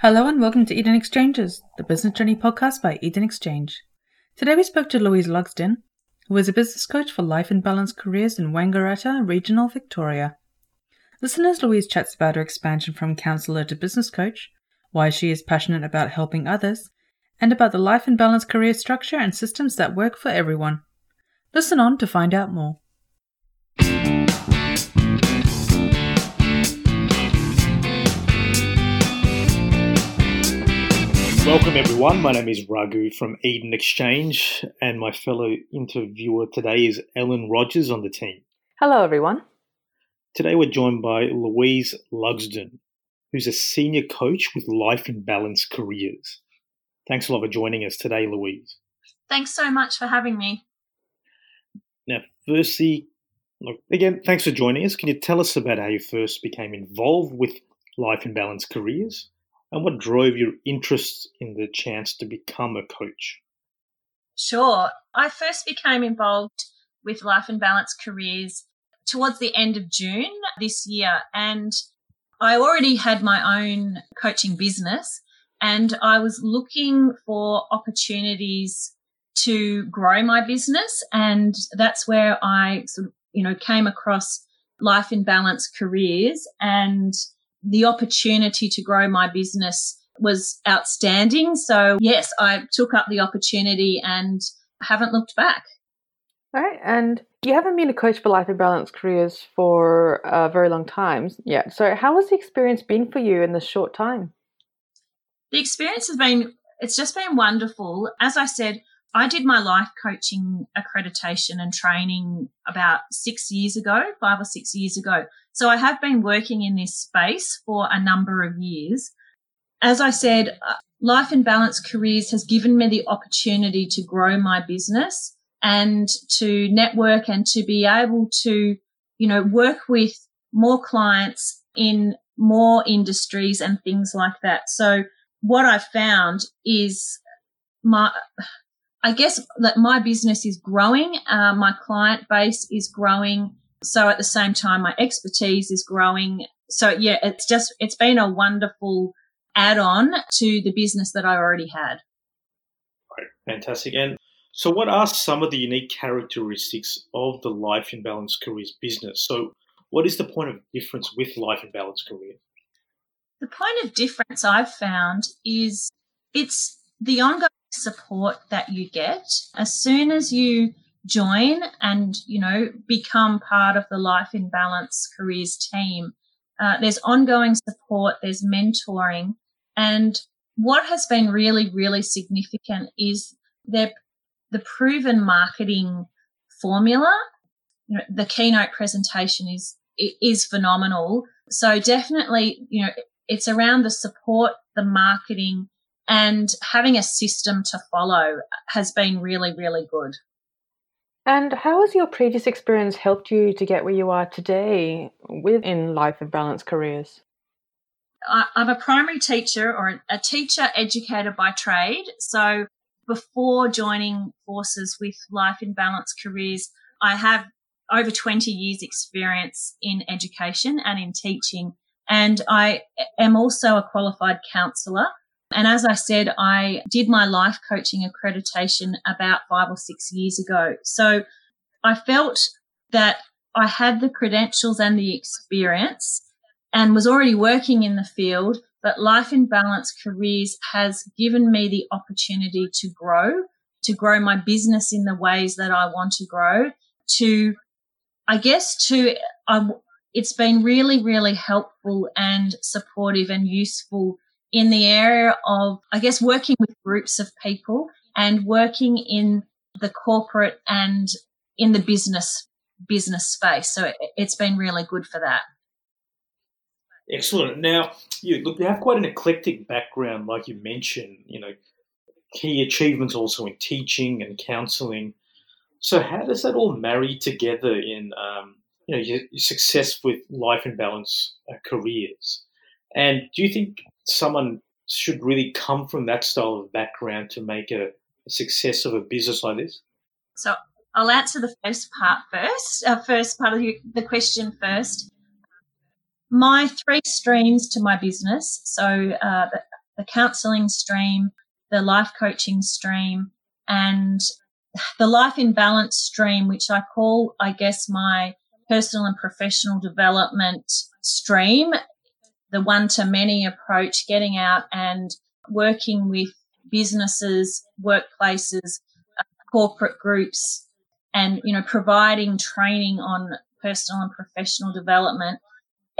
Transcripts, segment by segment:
Hello and welcome to Eden Exchanges, the business journey podcast by Eden Exchange. Today we spoke to Louise Lugsden, who is a business coach for life and balance careers in Wangaratta, regional Victoria. Listen as Louise chats about her expansion from counselor to business coach, why she is passionate about helping others, and about the life and balance career structure and systems that work for everyone. Listen on to find out more. Welcome, everyone. My name is Raghu from Eden Exchange, and my fellow interviewer today is Ellen Rogers on the team. Hello, everyone. Today, we're joined by Louise Lugsden, who's a senior coach with Life in Balance Careers. Thanks a lot for joining us today, Louise. Thanks so much for having me. Now, firstly, look, again, thanks for joining us. Can you tell us about how you first became involved with Life in Balance Careers? And what drove your interest in the chance to become a coach? Sure. I first became involved with Life and Balance Careers towards the end of June this year. And I already had my own coaching business and I was looking for opportunities to grow my business. And that's where I sort of, you know, came across Life in Balance Careers and the opportunity to grow my business was outstanding. So yes, I took up the opportunity and haven't looked back. All right. And you haven't been a coach for life and balance careers for a very long time yet. So how has the experience been for you in this short time? The experience has been, it's just been wonderful. As I said, I did my life coaching accreditation and training about six years ago, five or six years ago. So I have been working in this space for a number of years. As I said, uh, Life and Balance Careers has given me the opportunity to grow my business and to network and to be able to, you know, work with more clients in more industries and things like that. So what I've found is my, I guess that my business is growing. Uh, my client base is growing. So at the same time, my expertise is growing. So yeah, it's just, it's been a wonderful add on to the business that I already had. Right. Fantastic. And so what are some of the unique characteristics of the Life in Balance Careers business? So what is the point of difference with Life in Balance Careers? The point of difference I've found is it's the ongoing support that you get as soon as you join and you know become part of the life in balance careers team. Uh, there's ongoing support there's mentoring and what has been really really significant is the the proven marketing formula. You know, the keynote presentation is is phenomenal. So definitely you know it's around the support the marketing and having a system to follow has been really, really good. And how has your previous experience helped you to get where you are today within life and balance careers? I'm a primary teacher or a teacher educator by trade. So before joining forces with Life in Balance Careers, I have over 20 years experience in education and in teaching. And I am also a qualified counsellor and as I said, I did my life coaching accreditation about five or six years ago. So I felt that I had the credentials and the experience and was already working in the field, but Life in Balance Careers has given me the opportunity to grow, to grow my business in the ways that I want to grow, to, I guess, to, I, it's been really, really helpful and supportive and useful in the area of, I guess, working with groups of people and working in the corporate and in the business business space. So it, it's been really good for that. Excellent. Now, you look, you have quite an eclectic background, like you mentioned. You know, key achievements also in teaching and counselling. So, how does that all marry together in um, you know your, your, success with life and balance uh, careers? And do you think someone should really come from that style of background to make a, a success of a business like this? So I'll answer the first part first. Uh, first part of the question first. My three streams to my business. So uh, the counseling stream, the life coaching stream, and the life in balance stream, which I call, I guess, my personal and professional development stream, the one to many approach, getting out and working with businesses, workplaces, uh, corporate groups, and you know providing training on personal and professional development.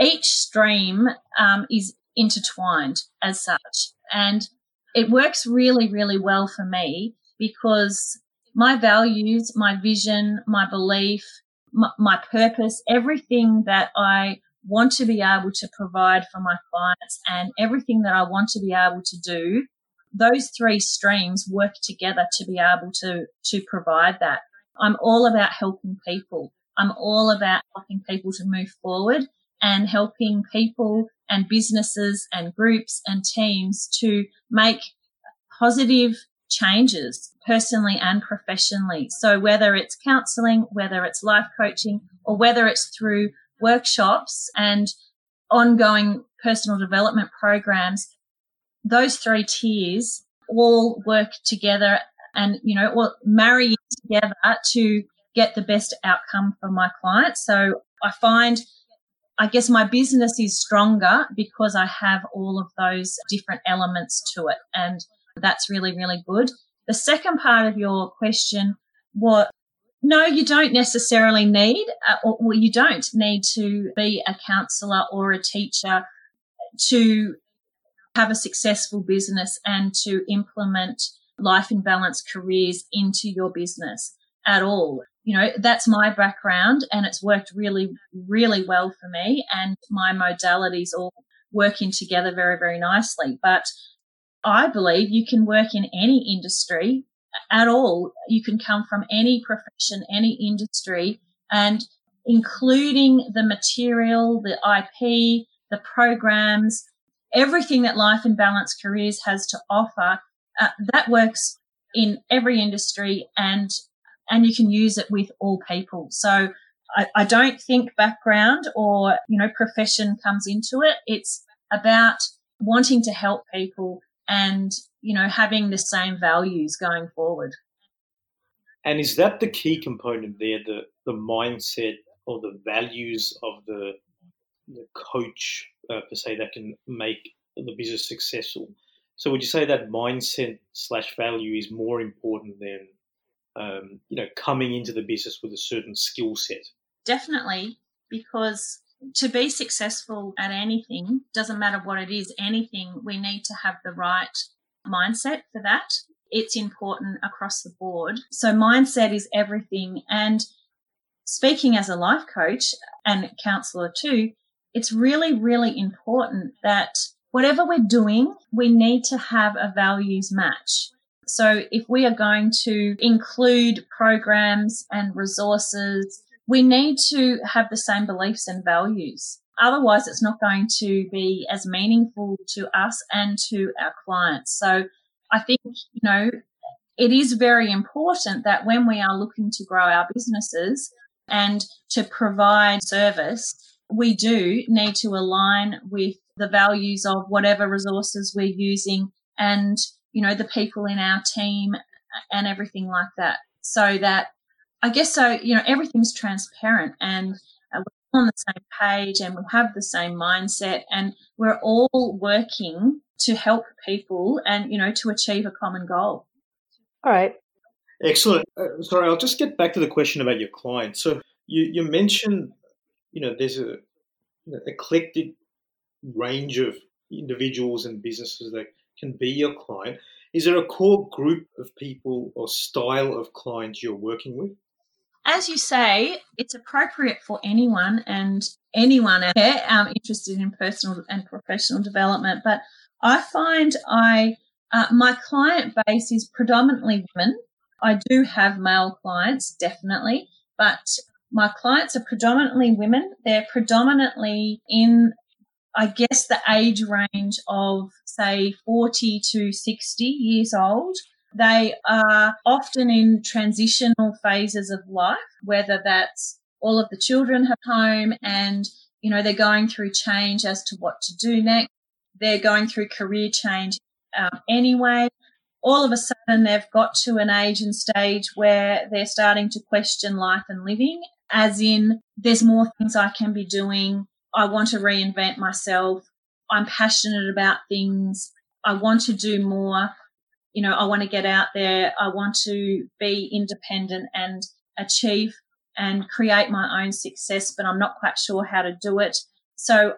Each stream um, is intertwined as such, and it works really, really well for me because my values, my vision, my belief, my, my purpose, everything that I want to be able to provide for my clients and everything that I want to be able to do, those three streams work together to be able to, to provide that. I'm all about helping people. I'm all about helping people to move forward and helping people and businesses and groups and teams to make positive changes personally and professionally. So whether it's counseling, whether it's life coaching, or whether it's through workshops and ongoing personal development programs, those three tiers all work together and, you know, or marry together to get the best outcome for my clients. So I find, I guess my business is stronger because I have all of those different elements to it. And that's really, really good. The second part of your question, what no, you don't necessarily need, uh, or you don't need to be a counselor or a teacher to have a successful business and to implement life in balance careers into your business at all. You know, that's my background and it's worked really, really well for me and my modalities all working together very, very nicely. But I believe you can work in any industry at all. You can come from any profession, any industry, and including the material, the IP, the programs, everything that Life in Balance Careers has to offer, uh, that works in every industry and and you can use it with all people. So I, I don't think background or you know profession comes into it. It's about wanting to help people and you know having the same values going forward. And is that the key component there the the mindset or the values of the the coach uh, per se that can make the business successful? So would you say that mindset slash value is more important than um, you know coming into the business with a certain skill set? Definitely because to be successful at anything, doesn't matter what it is, anything, we need to have the right mindset for that. It's important across the board. So mindset is everything. And speaking as a life coach and counselor too, it's really, really important that whatever we're doing, we need to have a values match. So if we are going to include programs and resources we need to have the same beliefs and values. Otherwise, it's not going to be as meaningful to us and to our clients. So I think, you know, it is very important that when we are looking to grow our businesses and to provide service, we do need to align with the values of whatever resources we're using and, you know, the people in our team and everything like that so that I guess so. You know, everything's transparent and uh, we're on the same page and we have the same mindset and we're all working to help people and, you know, to achieve a common goal. All right. Excellent. Uh, sorry, I'll just get back to the question about your clients. So you, you mentioned, you know, there's a eclectic range of individuals and businesses that can be your client. Is there a core group of people or style of clients you're working with? As you say, it's appropriate for anyone and anyone out there um, interested in personal and professional development. But I find I uh, my client base is predominantly women. I do have male clients, definitely, but my clients are predominantly women. They're predominantly in, I guess, the age range of say 40 to 60 years old. They are often in transitional phases of life, whether that's all of the children have home and, you know, they're going through change as to what to do next. They're going through career change um, anyway. All of a sudden, they've got to an age and stage where they're starting to question life and living, as in, there's more things I can be doing. I want to reinvent myself. I'm passionate about things. I want to do more. You know, I want to get out there. I want to be independent and achieve and create my own success, but I'm not quite sure how to do it. So,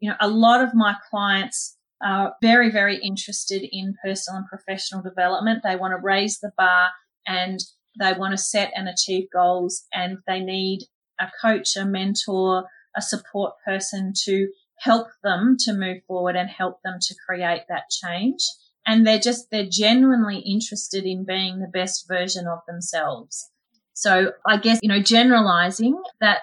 you know, a lot of my clients are very, very interested in personal and professional development. They want to raise the bar and they want to set and achieve goals and they need a coach, a mentor, a support person to help them to move forward and help them to create that change. And they're just, they're genuinely interested in being the best version of themselves. So I guess, you know, generalizing that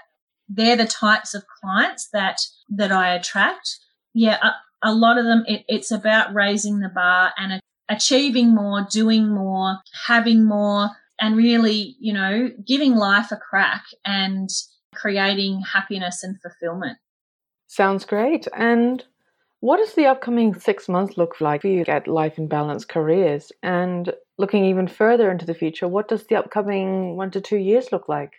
they're the types of clients that, that I attract. Yeah. A, a lot of them, it, it's about raising the bar and achieving more, doing more, having more, and really, you know, giving life a crack and creating happiness and fulfillment. Sounds great. And what does the upcoming six months look like for you at Life in Balance Careers? And looking even further into the future, what does the upcoming one to two years look like?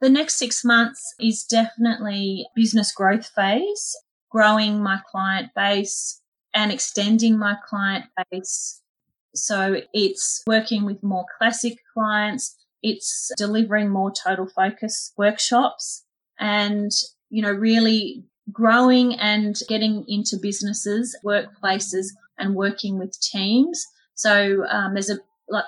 The next six months is definitely business growth phase, growing my client base and extending my client base. So it's working with more classic clients. It's delivering more total focus workshops and, you know, really growing and getting into businesses, workplaces and working with teams. So um, there's a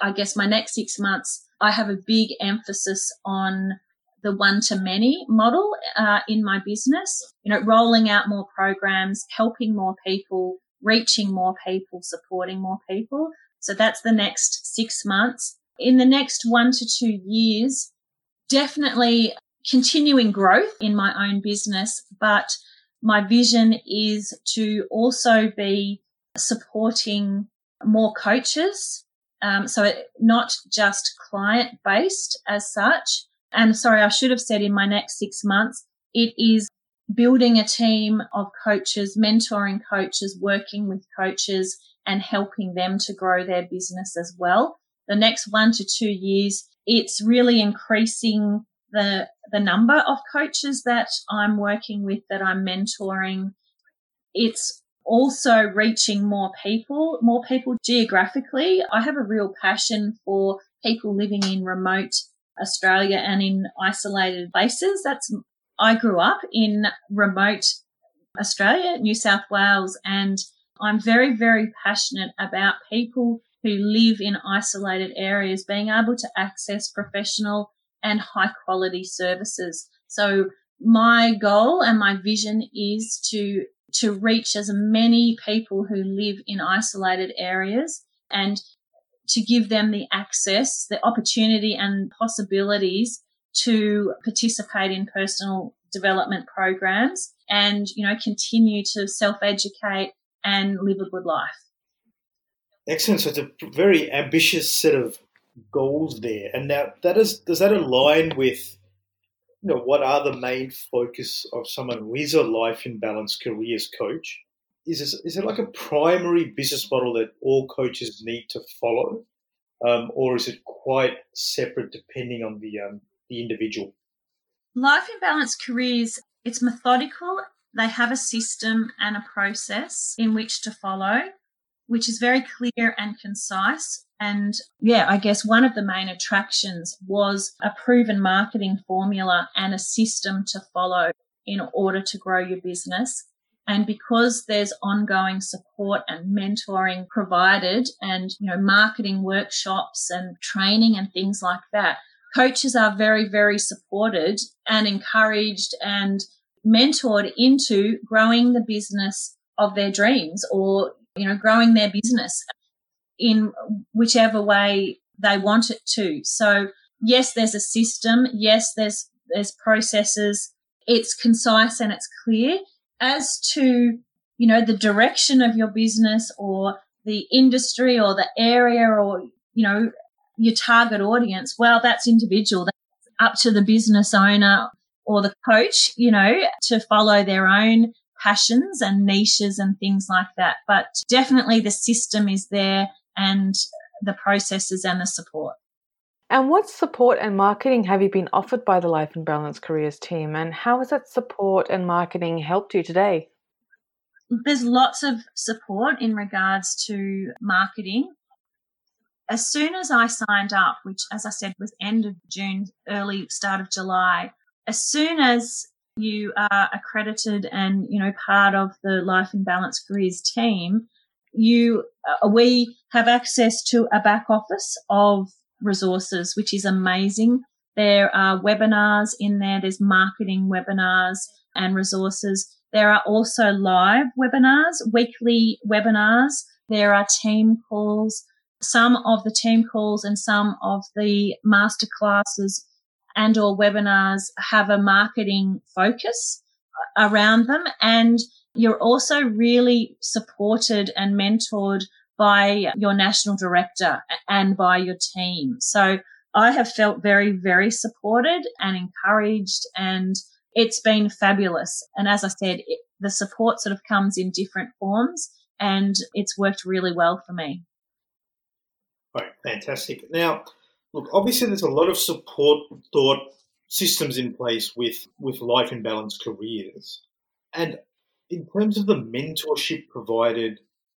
I guess my next six months, I have a big emphasis on the one to many model uh, in my business. You know, rolling out more programs, helping more people, reaching more people, supporting more people. So that's the next six months. In the next one to two years, definitely continuing growth in my own business, but my vision is to also be supporting more coaches um, so it, not just client based as such. And sorry, I should have said in my next six months, it is building a team of coaches, mentoring coaches, working with coaches and helping them to grow their business as well. The next one to two years, it's really increasing the, the number of coaches that I'm working with, that I'm mentoring. It's also reaching more people, more people geographically. I have a real passion for people living in remote Australia and in isolated places. That's, I grew up in remote Australia, New South Wales, and I'm very, very passionate about people who live in isolated areas being able to access professional and high quality services. So my goal and my vision is to to reach as many people who live in isolated areas and to give them the access, the opportunity and possibilities to participate in personal development programs and, you know, continue to self-educate and live a good life. Excellent. So it's a very ambitious set of goals there. And now that is, does that align with you know, what are the main focus of someone who is a life in balance careers coach? Is this, is it like a primary business model that all coaches need to follow, um, or is it quite separate depending on the um, the individual? Life in balance careers, it's methodical. They have a system and a process in which to follow, which is very clear and concise. And yeah, I guess one of the main attractions was a proven marketing formula and a system to follow in order to grow your business. And because there's ongoing support and mentoring provided and, you know, marketing workshops and training and things like that, coaches are very, very supported and encouraged and mentored into growing the business of their dreams or, you know, growing their business in whichever way they want it to. So yes, there's a system. Yes, there's, there's processes. It's concise and it's clear as to, you know, the direction of your business or the industry or the area or, you know, your target audience. Well, that's individual. That's up to the business owner or the coach, you know, to follow their own passions and niches and things like that. But definitely the system is there and the processes and the support. And what support and marketing have you been offered by the Life and Balance Careers team? And how has that support and marketing helped you today? There's lots of support in regards to marketing. As soon as I signed up, which as I said was end of June, early start of July, as soon as you are accredited and you know part of the Life and Balance Careers team, you uh, we have access to a back office of resources, which is amazing. There are webinars in there. There's marketing webinars and resources. There are also live webinars, weekly webinars. There are team calls. Some of the team calls and some of the master classes and or webinars have a marketing focus around them. And you're also really supported and mentored by your national director and by your team. So I have felt very, very supported and encouraged and it's been fabulous. And as I said, it, the support sort of comes in different forms and it's worked really well for me. Right, fantastic. Now, look, obviously there's a lot of support thought systems in place with, with life in balance careers. And in terms of the mentorship provided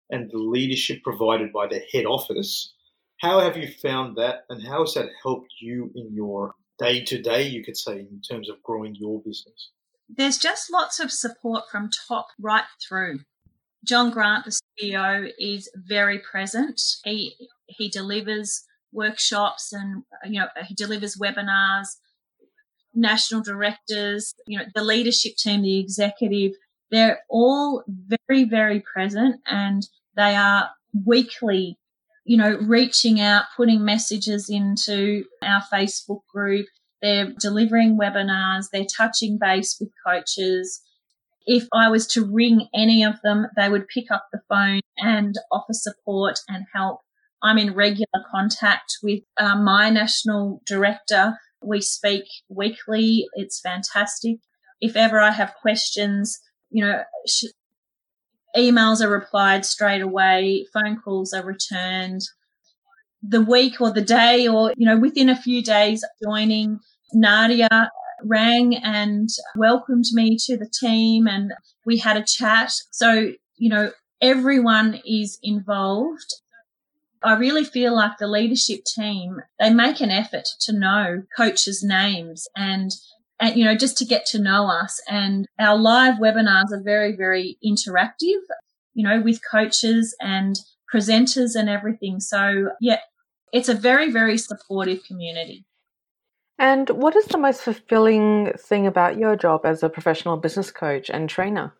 and the leadership provided by the head office, how have you found that and how has that helped you in your day to day, you could say, in terms of growing your business? There's just lots of support from top right through. John Grant, the CEO, is very present. He he delivers workshops and you know he delivers webinars. National directors, you know, the leadership team, the executive, they're all very, very present and they are weekly, you know, reaching out, putting messages into our Facebook group. They're delivering webinars. They're touching base with coaches. If I was to ring any of them, they would pick up the phone and offer support and help. I'm in regular contact with uh, my national director. We speak weekly. It's fantastic. If ever I have questions, you know, sh- emails are replied straight away, phone calls are returned. The week or the day, or, you know, within a few days joining, Nadia rang and welcomed me to the team and we had a chat. So, you know, everyone is involved. I really feel like the leadership team, they make an effort to know coaches' names and and you know just to get to know us. And our live webinars are very very interactive you know with coaches and presenters and everything. So yeah it's a very very supportive community. And what is the most fulfilling thing about your job as a professional business coach and trainer?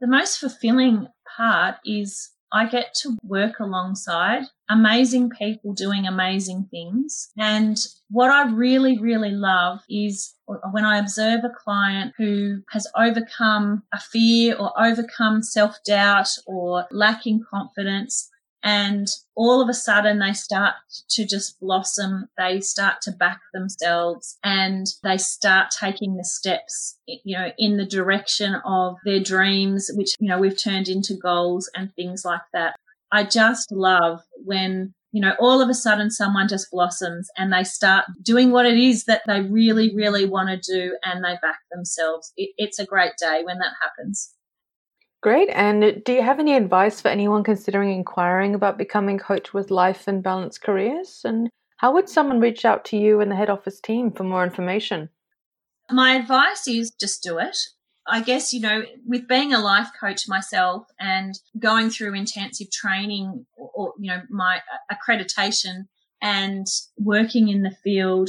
The most fulfilling part is I get to work alongside amazing people doing amazing things. And what I really, really love is when I observe a client who has overcome a fear or overcome self doubt or lacking confidence and all of a sudden they start to just blossom. They start to back themselves and they start taking the steps you know in the direction of their dreams which you know we've turned into goals and things like that. I just love when you know all of a sudden someone just blossoms and they start doing what it is that they really really want to do and they back themselves. It, it's a great day when that happens Great. And do you have any advice for anyone considering inquiring about becoming coach with life and balance careers? And how would someone reach out to you and the head office team for more information? My advice is just do it. I guess, you know, with being a life coach myself and going through intensive training or, or you know, my uh, accreditation and working in the field,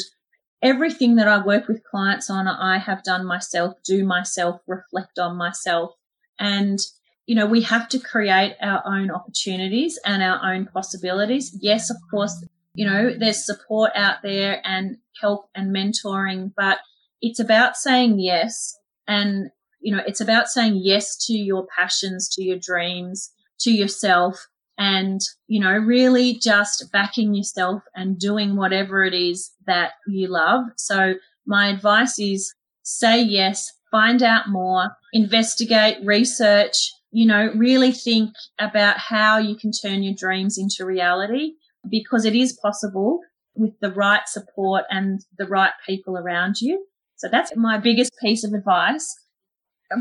everything that I work with clients on, I have done myself, do myself, reflect on myself and, you know, we have to create our own opportunities and our own possibilities. Yes, of course, you know, there's support out there and help and mentoring, but it's about saying yes. And, you know, it's about saying yes to your passions, to your dreams, to yourself and, you know, really just backing yourself and doing whatever it is that you love. So my advice is say yes, find out more, investigate, research, you know, really think about how you can turn your dreams into reality because it is possible with the right support and the right people around you. So that's my biggest piece of advice.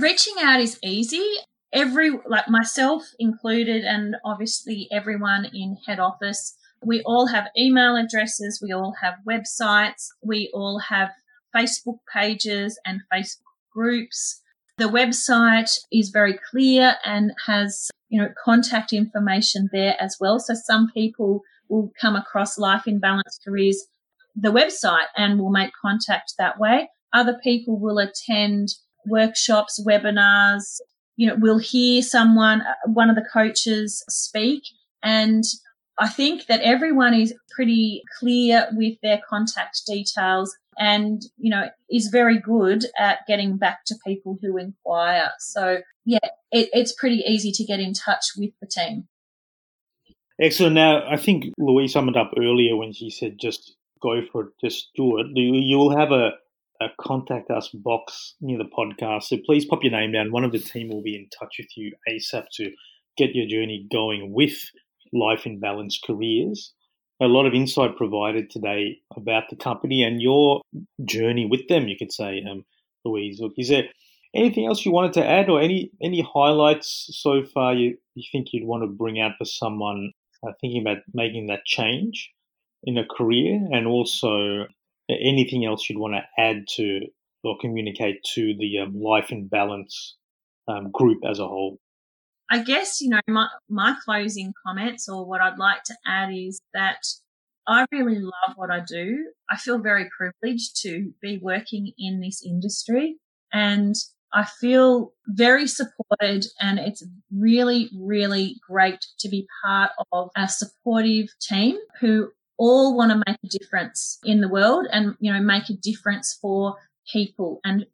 Reaching out is easy. Every, like myself included, and obviously everyone in head office, we all have email addresses, we all have websites, we all have Facebook pages and Facebook groups. The website is very clear and has, you know, contact information there as well. So some people will come across Life in Balance Careers, the website, and will make contact that way. Other people will attend workshops, webinars, you know, we'll hear someone, uh, one of the coaches speak and I think that everyone is pretty clear with their contact details and, you know, is very good at getting back to people who inquire. So, yeah, it, it's pretty easy to get in touch with the team. Excellent. Now, I think Louise summed up earlier when she said just go for it, just do it. You will have a, a contact us box near the podcast. So please pop your name down. One of the team will be in touch with you ASAP to get your journey going with Life in Balance Careers a lot of insight provided today about the company and your journey with them. You could say, um, Louise. Look, is there anything else you wanted to add, or any any highlights so far you, you think you'd want to bring out for someone uh, thinking about making that change in a career, and also anything else you'd want to add to or communicate to the um, life in balance um, group as a whole? I guess, you know, my, my closing comments or what I'd like to add is that I really love what I do. I feel very privileged to be working in this industry and I feel very supported and it's really, really great to be part of a supportive team who all want to make a difference in the world and, you know, make a difference for people and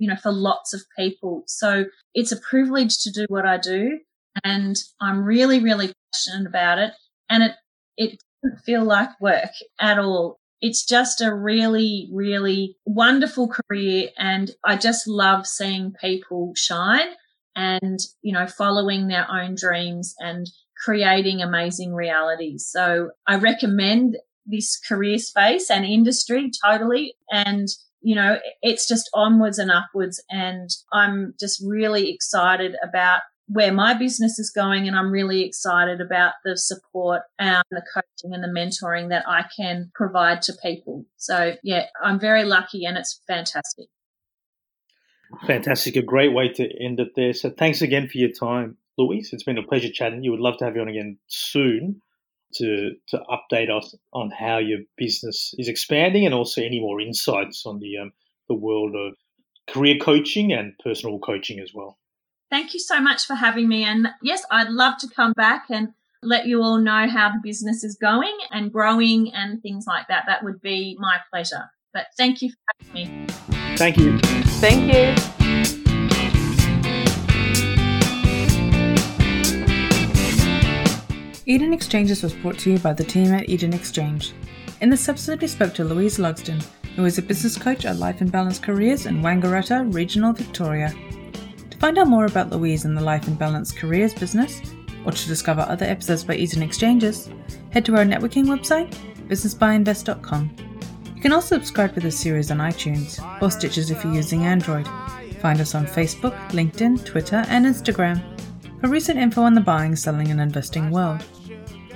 you know, for lots of people. So it's a privilege to do what I do and I'm really, really passionate about it. And it, it doesn't feel like work at all. It's just a really, really wonderful career. And I just love seeing people shine and, you know, following their own dreams and creating amazing realities. So I recommend this career space and industry totally. And you know, it's just onwards and upwards. And I'm just really excited about where my business is going. And I'm really excited about the support and the coaching and the mentoring that I can provide to people. So, yeah, I'm very lucky and it's fantastic. Fantastic. A great way to end it there. So, thanks again for your time, Louise. It's been a pleasure chatting. You would love to have you on again soon to to update us on how your business is expanding and also any more insights on the um, the world of career coaching and personal coaching as well. Thank you so much for having me. And yes, I'd love to come back and let you all know how the business is going and growing and things like that. That would be my pleasure. But thank you for having me. Thank you. Thank you. Eden Exchanges was brought to you by the team at Eden Exchange. In this episode, we spoke to Louise Lugsden, who is a business coach at Life and Balance Careers in Wangaratta, Regional Victoria. To find out more about Louise and the Life and Balance Careers business, or to discover other episodes by Eden Exchanges, head to our networking website, businessbyinvest.com. You can also subscribe to this series on iTunes, or Stitcher if you're using Android. Find us on Facebook, LinkedIn, Twitter, and Instagram for recent info on the buying, selling, and investing world.